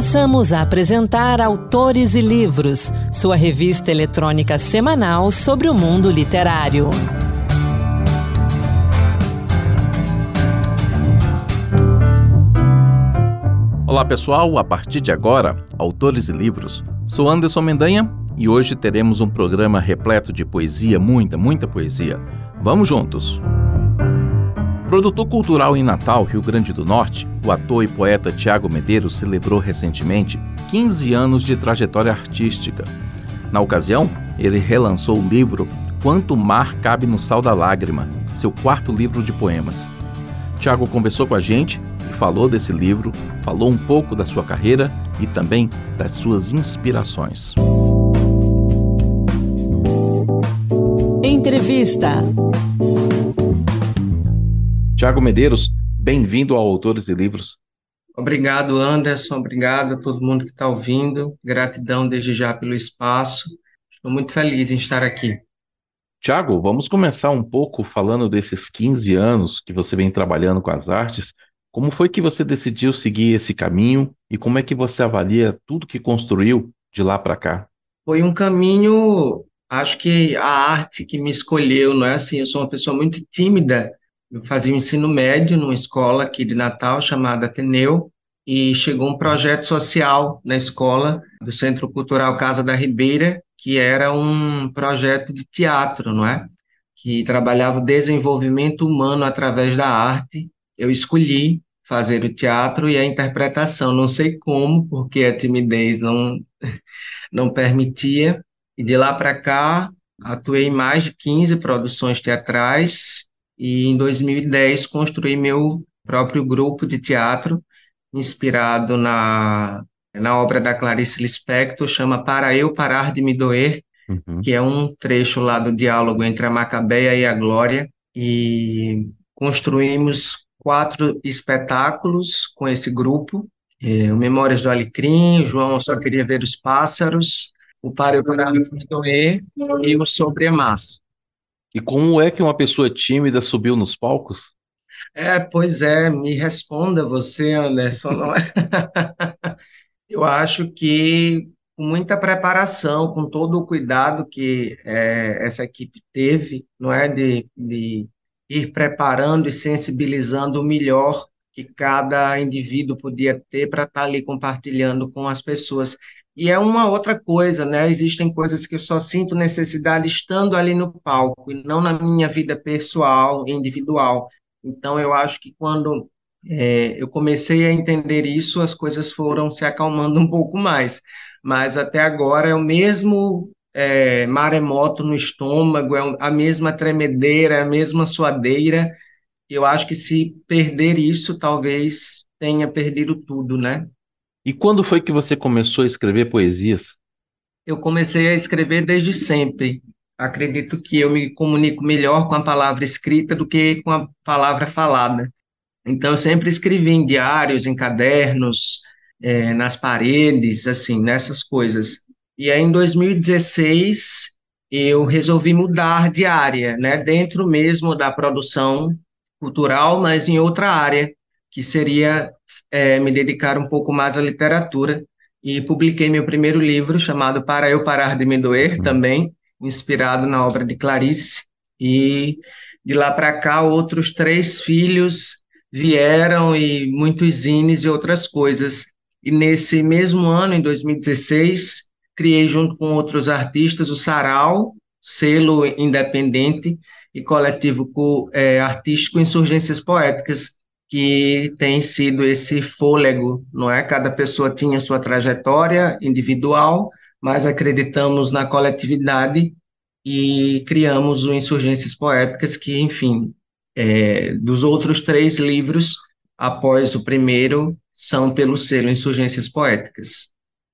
Passamos a apresentar Autores e Livros, sua revista eletrônica semanal sobre o mundo literário. Olá pessoal, a partir de agora, Autores e Livros. Sou Anderson Mendanha e hoje teremos um programa repleto de poesia, muita, muita poesia. Vamos juntos! Produtor cultural em Natal, Rio Grande do Norte, o ator e poeta Tiago Medeiros celebrou recentemente 15 anos de trajetória artística. Na ocasião, ele relançou o livro Quanto Mar Cabe no Sal da Lágrima, seu quarto livro de poemas. Tiago conversou com a gente e falou desse livro, falou um pouco da sua carreira e também das suas inspirações. Entrevista. Tiago Medeiros, bem-vindo ao Autores e Livros. Obrigado, Anderson. Obrigado a todo mundo que está ouvindo. Gratidão desde já pelo espaço. Estou muito feliz em estar aqui. Tiago, vamos começar um pouco falando desses 15 anos que você vem trabalhando com as artes. Como foi que você decidiu seguir esse caminho e como é que você avalia tudo que construiu de lá para cá? Foi um caminho, acho que a arte que me escolheu, não é assim? Eu sou uma pessoa muito tímida eu fazia o ensino médio numa escola aqui de Natal chamada Ateneu e chegou um projeto social na escola do Centro Cultural Casa da Ribeira, que era um projeto de teatro, não é? Que trabalhava o desenvolvimento humano através da arte. Eu escolhi fazer o teatro e a interpretação, não sei como, porque a timidez não não permitia. E de lá para cá, atuei em mais de 15 produções teatrais e em 2010 construí meu próprio grupo de teatro, inspirado na, na obra da Clarice Lispector, chama Para Eu Parar de Me Doer, uhum. que é um trecho lá do diálogo entre a Macabeia e a Glória, e construímos quatro espetáculos com esse grupo, é, o Memórias do Alecrim, João Só Queria Ver os Pássaros, o Para Eu Parar de Me Doer e o Sobre a Massa. E como é que uma pessoa tímida subiu nos palcos? É, pois é, me responda você, Anderson. Não é? Eu acho que com muita preparação, com todo o cuidado que é, essa equipe teve, não é, de, de ir preparando e sensibilizando o melhor que cada indivíduo podia ter para estar tá ali compartilhando com as pessoas. E é uma outra coisa, né? Existem coisas que eu só sinto necessidade estando ali no palco e não na minha vida pessoal, individual. Então, eu acho que quando é, eu comecei a entender isso, as coisas foram se acalmando um pouco mais. Mas até agora é o mesmo é, maremoto no estômago, é a mesma tremedeira, a mesma suadeira. Eu acho que se perder isso, talvez tenha perdido tudo, né? E quando foi que você começou a escrever poesias? Eu comecei a escrever desde sempre. Acredito que eu me comunico melhor com a palavra escrita do que com a palavra falada. Então, eu sempre escrevi em diários, em cadernos, é, nas paredes, assim, nessas coisas. E aí, em 2016, eu resolvi mudar de área, né, dentro mesmo da produção cultural, mas em outra área, que seria é, me dedicar um pouco mais à literatura e publiquei meu primeiro livro chamado Para Eu Parar de Me Doer, uhum. também inspirado na obra de Clarice. E de lá para cá, outros três filhos vieram e muitos zines e outras coisas. E nesse mesmo ano, em 2016, criei junto com outros artistas o Sarau, selo independente e coletivo é, artístico Insurgências Poéticas, que tem sido esse fôlego, não é? Cada pessoa tinha sua trajetória individual, mas acreditamos na coletividade e criamos o Insurgências Poéticas, que, enfim, é, dos outros três livros, após o primeiro, são pelo selo Insurgências Poéticas.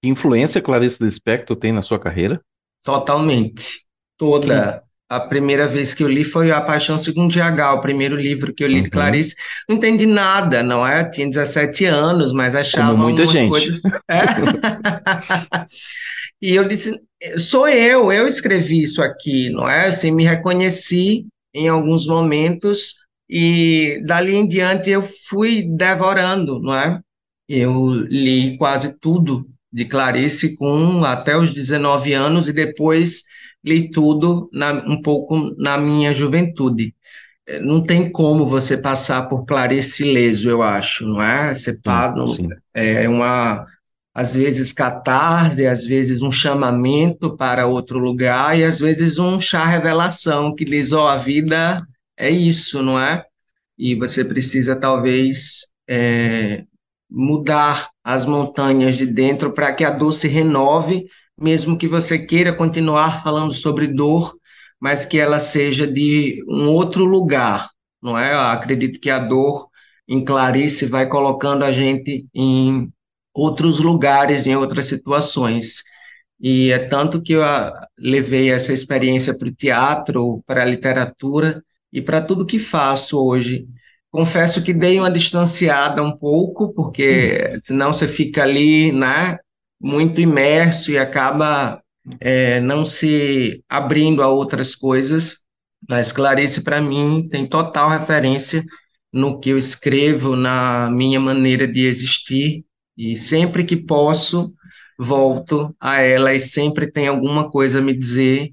Que influência Clarice Lispector tem na sua carreira? Totalmente. Toda. A primeira vez que eu li foi A Paixão Segundo GH, o primeiro livro que eu li uhum. de Clarice. Não entendi nada, não é? Eu tinha 17 anos, mas achava Como muita gente. coisas. É? e eu disse: sou eu, eu escrevi isso aqui, não é? Assim, me reconheci em alguns momentos e dali em diante eu fui devorando, não é? eu li quase tudo de Clarice com até os 19 anos e depois li tudo na, um pouco na minha juventude. É, não tem como você passar por Clarice ileso, eu acho, não é? Você pá, é uma, às vezes, catarse, às vezes um chamamento para outro lugar, e às vezes um chá revelação que diz, ó, oh, a vida é isso, não é? E você precisa, talvez, é, mudar as montanhas de dentro para que a dor se renove, mesmo que você queira continuar falando sobre dor, mas que ela seja de um outro lugar, não é? Eu acredito que a dor em Clarice vai colocando a gente em outros lugares, em outras situações. E é tanto que eu levei essa experiência para o teatro, para a literatura e para tudo que faço hoje. Confesso que dei uma distanciada um pouco, porque hum. senão você fica ali, né, muito imerso e acaba é, não se abrindo a outras coisas, mas Clarice, para mim, tem total referência no que eu escrevo, na minha maneira de existir, e sempre que posso, volto a ela e sempre tem alguma coisa a me dizer.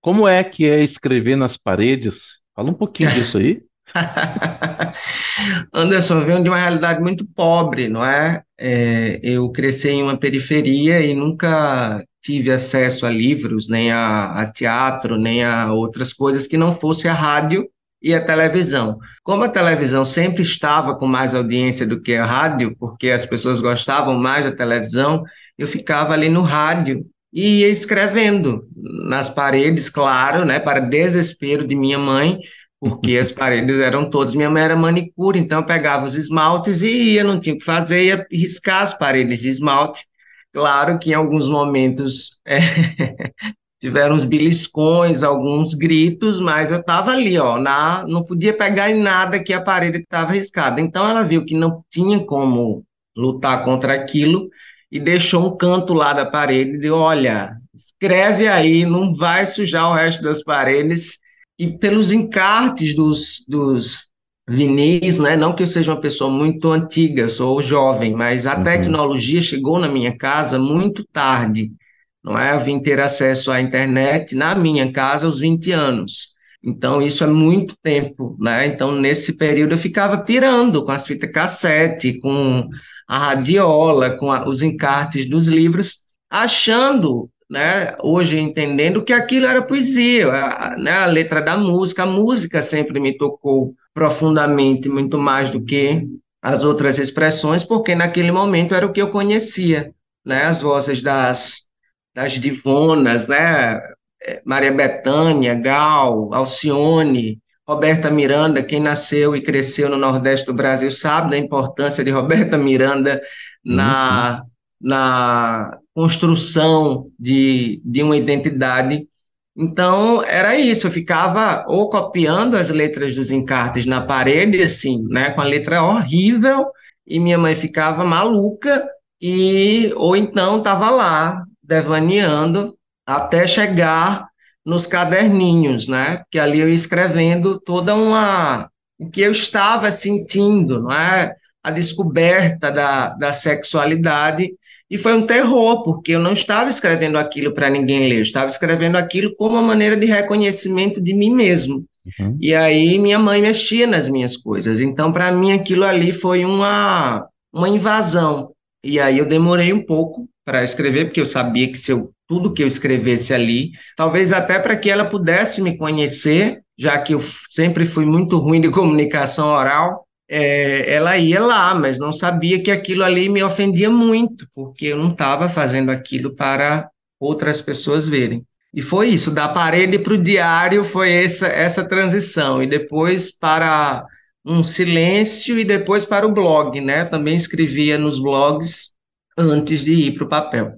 Como é que é escrever nas paredes? Fala um pouquinho disso aí. Anderson, vem de uma realidade muito pobre, não é? é? Eu cresci em uma periferia e nunca tive acesso a livros, nem a, a teatro, nem a outras coisas que não fosse a rádio e a televisão. Como a televisão sempre estava com mais audiência do que a rádio, porque as pessoas gostavam mais da televisão, eu ficava ali no rádio e ia escrevendo nas paredes, claro, né, para desespero de minha mãe, porque as paredes eram todas. Minha mãe era manicure, então eu pegava os esmaltes e ia, não tinha o que fazer, ia riscar as paredes de esmalte. Claro que em alguns momentos é, tiveram uns beliscões, alguns gritos, mas eu estava ali, ó, na, não podia pegar em nada que a parede estava riscada. Então ela viu que não tinha como lutar contra aquilo e deixou um canto lá da parede e olha, escreve aí, não vai sujar o resto das paredes e pelos encartes dos, dos vinis, né? Não que eu seja uma pessoa muito antiga, sou jovem, mas a uhum. tecnologia chegou na minha casa muito tarde, não é? Eu vim ter acesso à internet na minha casa aos 20 anos. Então, isso é muito tempo, né? Então, nesse período, eu ficava pirando com as fitas cassete, com a radiola, com a, os encartes dos livros, achando né, hoje entendendo que aquilo era poesia, a, né, a letra da música, a música sempre me tocou profundamente, muito mais do que as outras expressões, porque naquele momento era o que eu conhecia, né, as vozes das, das divonas, né, Maria Bethânia, Gal, Alcione, Roberta Miranda, quem nasceu e cresceu no Nordeste do Brasil sabe da importância de Roberta Miranda na, uhum. na construção de, de uma identidade. Então, era isso, eu ficava ou copiando as letras dos encartes na parede, assim, né, com a letra horrível, e minha mãe ficava maluca, e ou então estava lá, devaneando, até chegar nos caderninhos, né, que ali eu ia escrevendo toda uma... o que eu estava sentindo, não é? A descoberta da, da sexualidade, e foi um terror, porque eu não estava escrevendo aquilo para ninguém ler, eu estava escrevendo aquilo como uma maneira de reconhecimento de mim mesmo. Uhum. E aí minha mãe mexia nas minhas coisas. Então, para mim, aquilo ali foi uma, uma invasão. E aí eu demorei um pouco para escrever, porque eu sabia que se eu, tudo que eu escrevesse ali, talvez até para que ela pudesse me conhecer, já que eu sempre fui muito ruim de comunicação oral, é, ela ia lá, mas não sabia que aquilo ali me ofendia muito, porque eu não estava fazendo aquilo para outras pessoas verem. E foi isso, da parede para o diário foi essa, essa transição, e depois para um silêncio e depois para o blog, né? Também escrevia nos blogs antes de ir para o papel.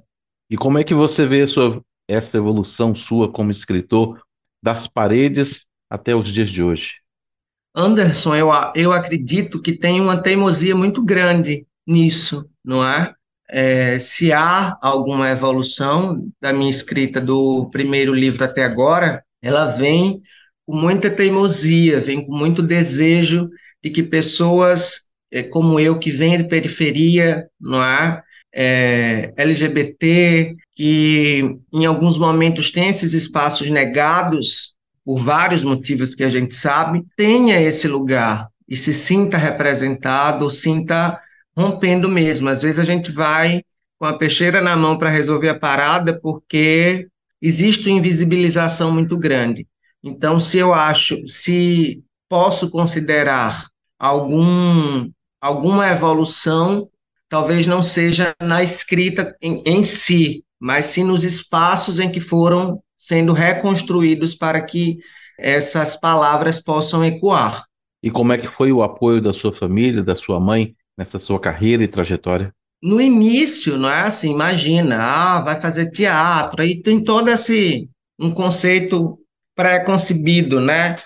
E como é que você vê sua, essa evolução sua como escritor das paredes até os dias de hoje? Anderson, eu, eu acredito que tem uma teimosia muito grande nisso, não é? é? Se há alguma evolução da minha escrita do primeiro livro até agora, ela vem com muita teimosia, vem com muito desejo de que pessoas é, como eu, que vem de periferia, não é? é? LGBT, que em alguns momentos tem esses espaços negados, por vários motivos que a gente sabe, tenha esse lugar e se sinta representado, sinta rompendo mesmo. Às vezes a gente vai com a peixeira na mão para resolver a parada porque existe uma invisibilização muito grande. Então, se eu acho, se posso considerar algum, alguma evolução, talvez não seja na escrita em, em si, mas sim nos espaços em que foram sendo reconstruídos para que essas palavras possam ecoar. E como é que foi o apoio da sua família, da sua mãe, nessa sua carreira e trajetória? No início, não é assim, imagina, ah, vai fazer teatro, aí tem todo esse um conceito pré-concebido, né?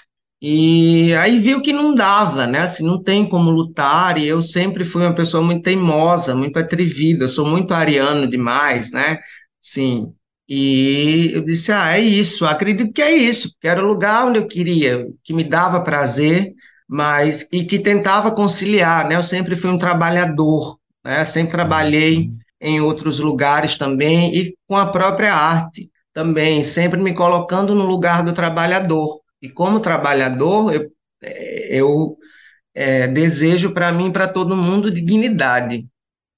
E aí viu que não dava, né? Assim, não tem como lutar, e eu sempre fui uma pessoa muito teimosa, muito atrevida, sou muito ariano demais, né? Sim. E eu disse: "Ah, é isso, acredito que é isso, que era o lugar onde eu queria, que me dava prazer, mas e que tentava conciliar, né? Eu sempre fui um trabalhador, né? Sempre trabalhei em outros lugares também e com a própria arte também, sempre me colocando no lugar do trabalhador. E como trabalhador, eu, é, eu é, desejo para mim, para todo mundo, dignidade.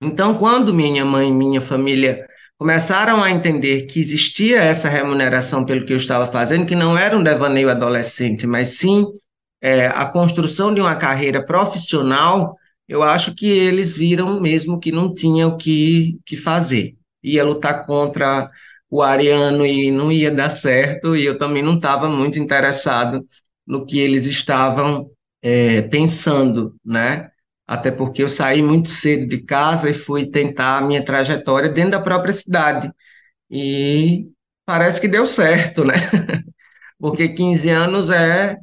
Então, quando minha mãe e minha família começaram a entender que existia essa remuneração pelo que eu estava fazendo, que não era um devaneio adolescente, mas sim é, a construção de uma carreira profissional, eu acho que eles viram mesmo que não tinha o que, que fazer. Ia lutar contra o Ariano e não ia dar certo, e eu também não estava muito interessado no que eles estavam é, pensando, né? Até porque eu saí muito cedo de casa e fui tentar a minha trajetória dentro da própria cidade. E parece que deu certo, né? Porque 15 anos é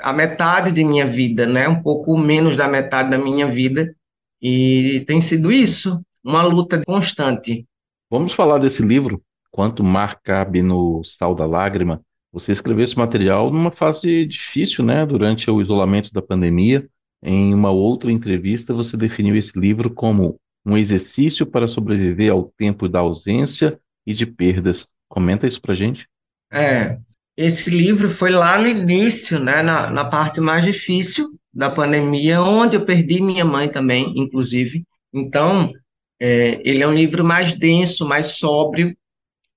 a metade de minha vida, né? Um pouco menos da metade da minha vida. E tem sido isso, uma luta constante. Vamos falar desse livro, Quanto Mar Cabe no Sal da Lágrima. Você escreveu esse material numa fase difícil, né? Durante o isolamento da pandemia. Em uma outra entrevista, você definiu esse livro como um exercício para sobreviver ao tempo da ausência e de perdas. Comenta isso pra gente. É, esse livro foi lá no início, né, na, na parte mais difícil da pandemia, onde eu perdi minha mãe também, inclusive. Então, é, ele é um livro mais denso, mais sóbrio.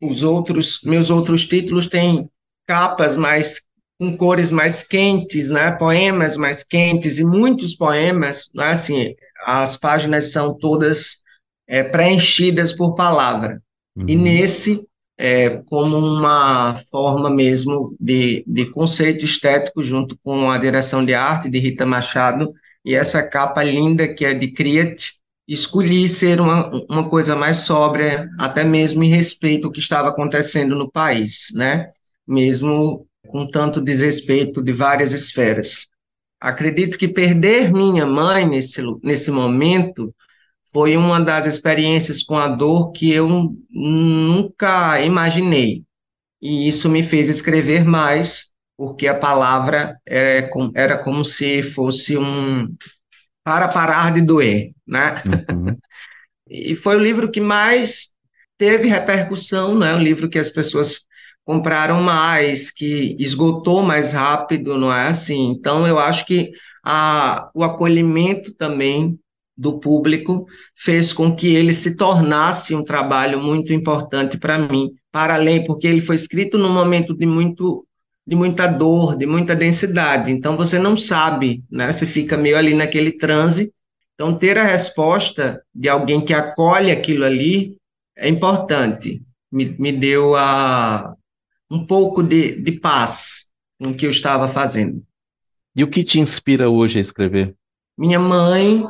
Os outros, meus outros títulos têm capas mais com cores mais quentes, né, poemas mais quentes e muitos poemas, né, assim, as páginas são todas é, preenchidas por palavra. Uhum. E nesse é, como uma forma mesmo de, de conceito estético, junto com a direção de arte de Rita Machado, e essa capa linda que é de Criat, escolhi ser uma, uma coisa mais sóbria, até mesmo em respeito ao que estava acontecendo no país, né? Mesmo com tanto desrespeito de várias esferas. Acredito que perder minha mãe nesse, nesse momento foi uma das experiências com a dor que eu nunca imaginei. E isso me fez escrever mais, porque a palavra é era como se fosse um para parar de doer, né? Uhum. e foi o livro que mais teve repercussão, né? O livro que as pessoas compraram mais, que esgotou mais rápido, não é assim? Então, eu acho que a, o acolhimento também do público fez com que ele se tornasse um trabalho muito importante para mim, para além, porque ele foi escrito num momento de muito de muita dor, de muita densidade. Então você não sabe, né? Você fica meio ali naquele transe. Então ter a resposta de alguém que acolhe aquilo ali é importante. Me, me deu a um pouco de, de paz no que eu estava fazendo. E o que te inspira hoje a escrever? Minha mãe,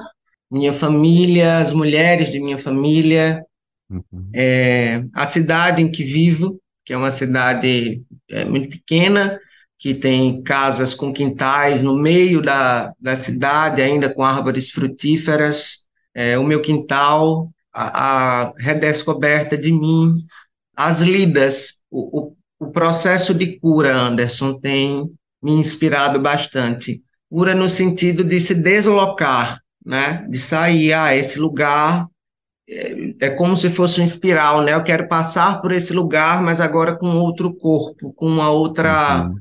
minha família, as mulheres de minha família, uhum. é, a cidade em que vivo, que é uma cidade é, muito pequena, que tem casas com quintais no meio da, da cidade, ainda com árvores frutíferas, é, o meu quintal, a, a, redescoberta de mim, as lidas, o, o, o processo de cura, Anderson, tem me inspirado bastante. Cura no sentido de se deslocar né? De sair, ah, esse lugar é, é como se fosse um espiral, né? Eu quero passar por esse lugar, mas agora com outro corpo, com uma outra, uhum.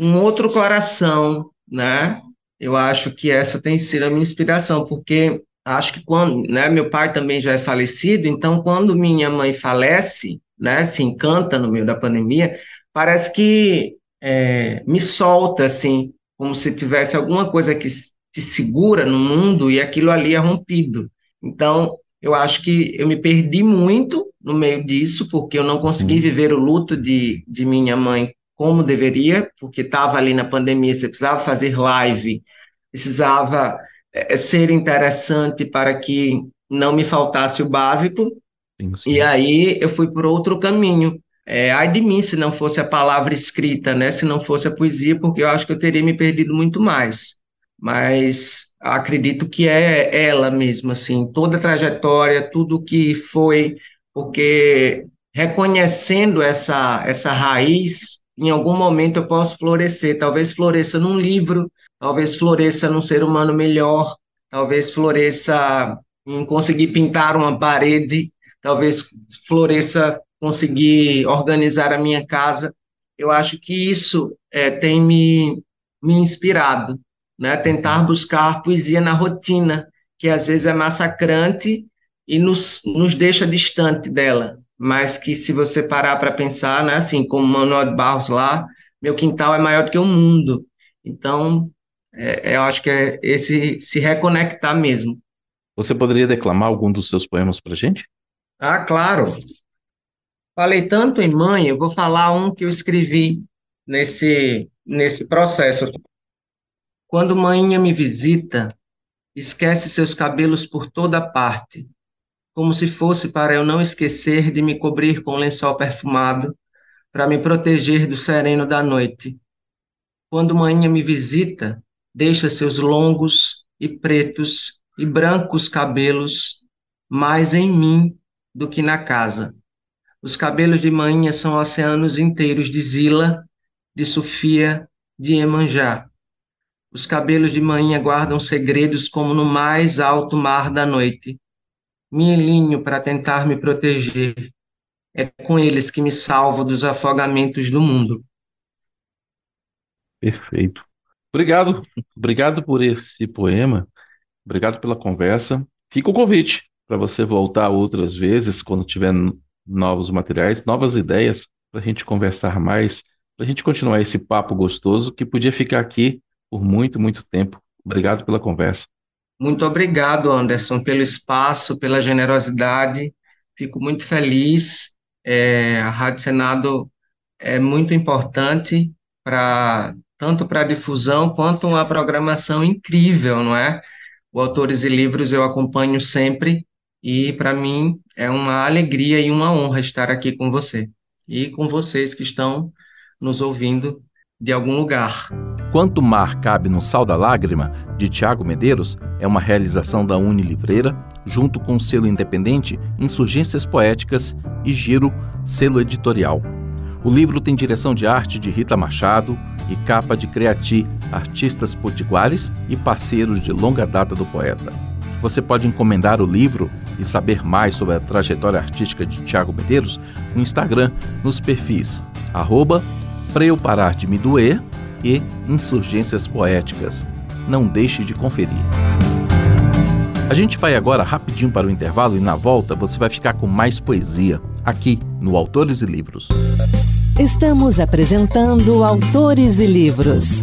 um outro coração, né? Eu acho que essa tem sido a minha inspiração, porque acho que quando, né, meu pai também já é falecido, então quando minha mãe falece, né, se encanta no meio da pandemia, parece que é, me solta, assim, como se tivesse alguma coisa que te segura no mundo e aquilo ali é rompido. Então, eu acho que eu me perdi muito no meio disso, porque eu não consegui viver o luto de, de minha mãe como deveria, porque estava ali na pandemia, você precisava fazer live, precisava é, ser interessante para que não me faltasse o básico. Sim, sim. E aí eu fui por outro caminho. É, ai de mim se não fosse a palavra escrita, né? Se não fosse a poesia, porque eu acho que eu teria me perdido muito mais. Mas acredito que é ela mesma, assim, toda a trajetória, tudo que foi, porque reconhecendo essa, essa raiz, em algum momento eu posso florescer, talvez floresça num livro, talvez floresça num ser humano melhor, talvez floresça em conseguir pintar uma parede, talvez floresça conseguir organizar a minha casa. Eu acho que isso é, tem me, me inspirado né? Tentar buscar poesia na rotina, que às vezes é massacrante e nos, nos deixa distante dela, mas que se você parar para pensar, né, assim, como Manuel de Barros lá, meu quintal é maior do que o mundo. Então, é, eu acho que é esse se reconectar mesmo. Você poderia declamar algum dos seus poemas para gente? Ah, claro. Falei tanto em mãe, eu vou falar um que eu escrevi nesse, nesse processo. Quando manhã me visita, esquece seus cabelos por toda parte, como se fosse para eu não esquecer de me cobrir com lençol perfumado, para me proteger do sereno da noite. Quando manhã me visita, deixa seus longos e pretos e brancos cabelos mais em mim do que na casa. Os cabelos de manhã são oceanos inteiros de Zila, de Sofia, de Emanjá. Os cabelos de manhã guardam segredos como no mais alto mar da noite. Me alinho para tentar me proteger. É com eles que me salvo dos afogamentos do mundo. Perfeito. Obrigado. Obrigado por esse poema. Obrigado pela conversa. Fica o convite para você voltar outras vezes quando tiver novos materiais, novas ideias para a gente conversar mais, para a gente continuar esse papo gostoso que podia ficar aqui por muito, muito tempo. Obrigado pela conversa. Muito obrigado, Anderson, pelo espaço, pela generosidade. Fico muito feliz. É, a Rádio Senado é muito importante para tanto para a difusão quanto uma programação incrível, não é? O Autores e Livros eu acompanho sempre e para mim é uma alegria e uma honra estar aqui com você e com vocês que estão nos ouvindo de algum lugar. Quanto Mar Cabe no Sal da Lágrima, de Tiago Medeiros, é uma realização da Unilivreira, junto com o selo independente Insurgências Poéticas e Giro, selo editorial. O livro tem direção de arte de Rita Machado e capa de Creati, artistas potiguares e parceiros de longa data do poeta. Você pode encomendar o livro e saber mais sobre a trajetória artística de Tiago Medeiros no Instagram, nos perfis arroba Eu Parar de Me Doer e Insurgências Poéticas. Não deixe de conferir. A gente vai agora rapidinho para o intervalo e na volta você vai ficar com mais poesia aqui no Autores e Livros. Estamos apresentando Autores e Livros.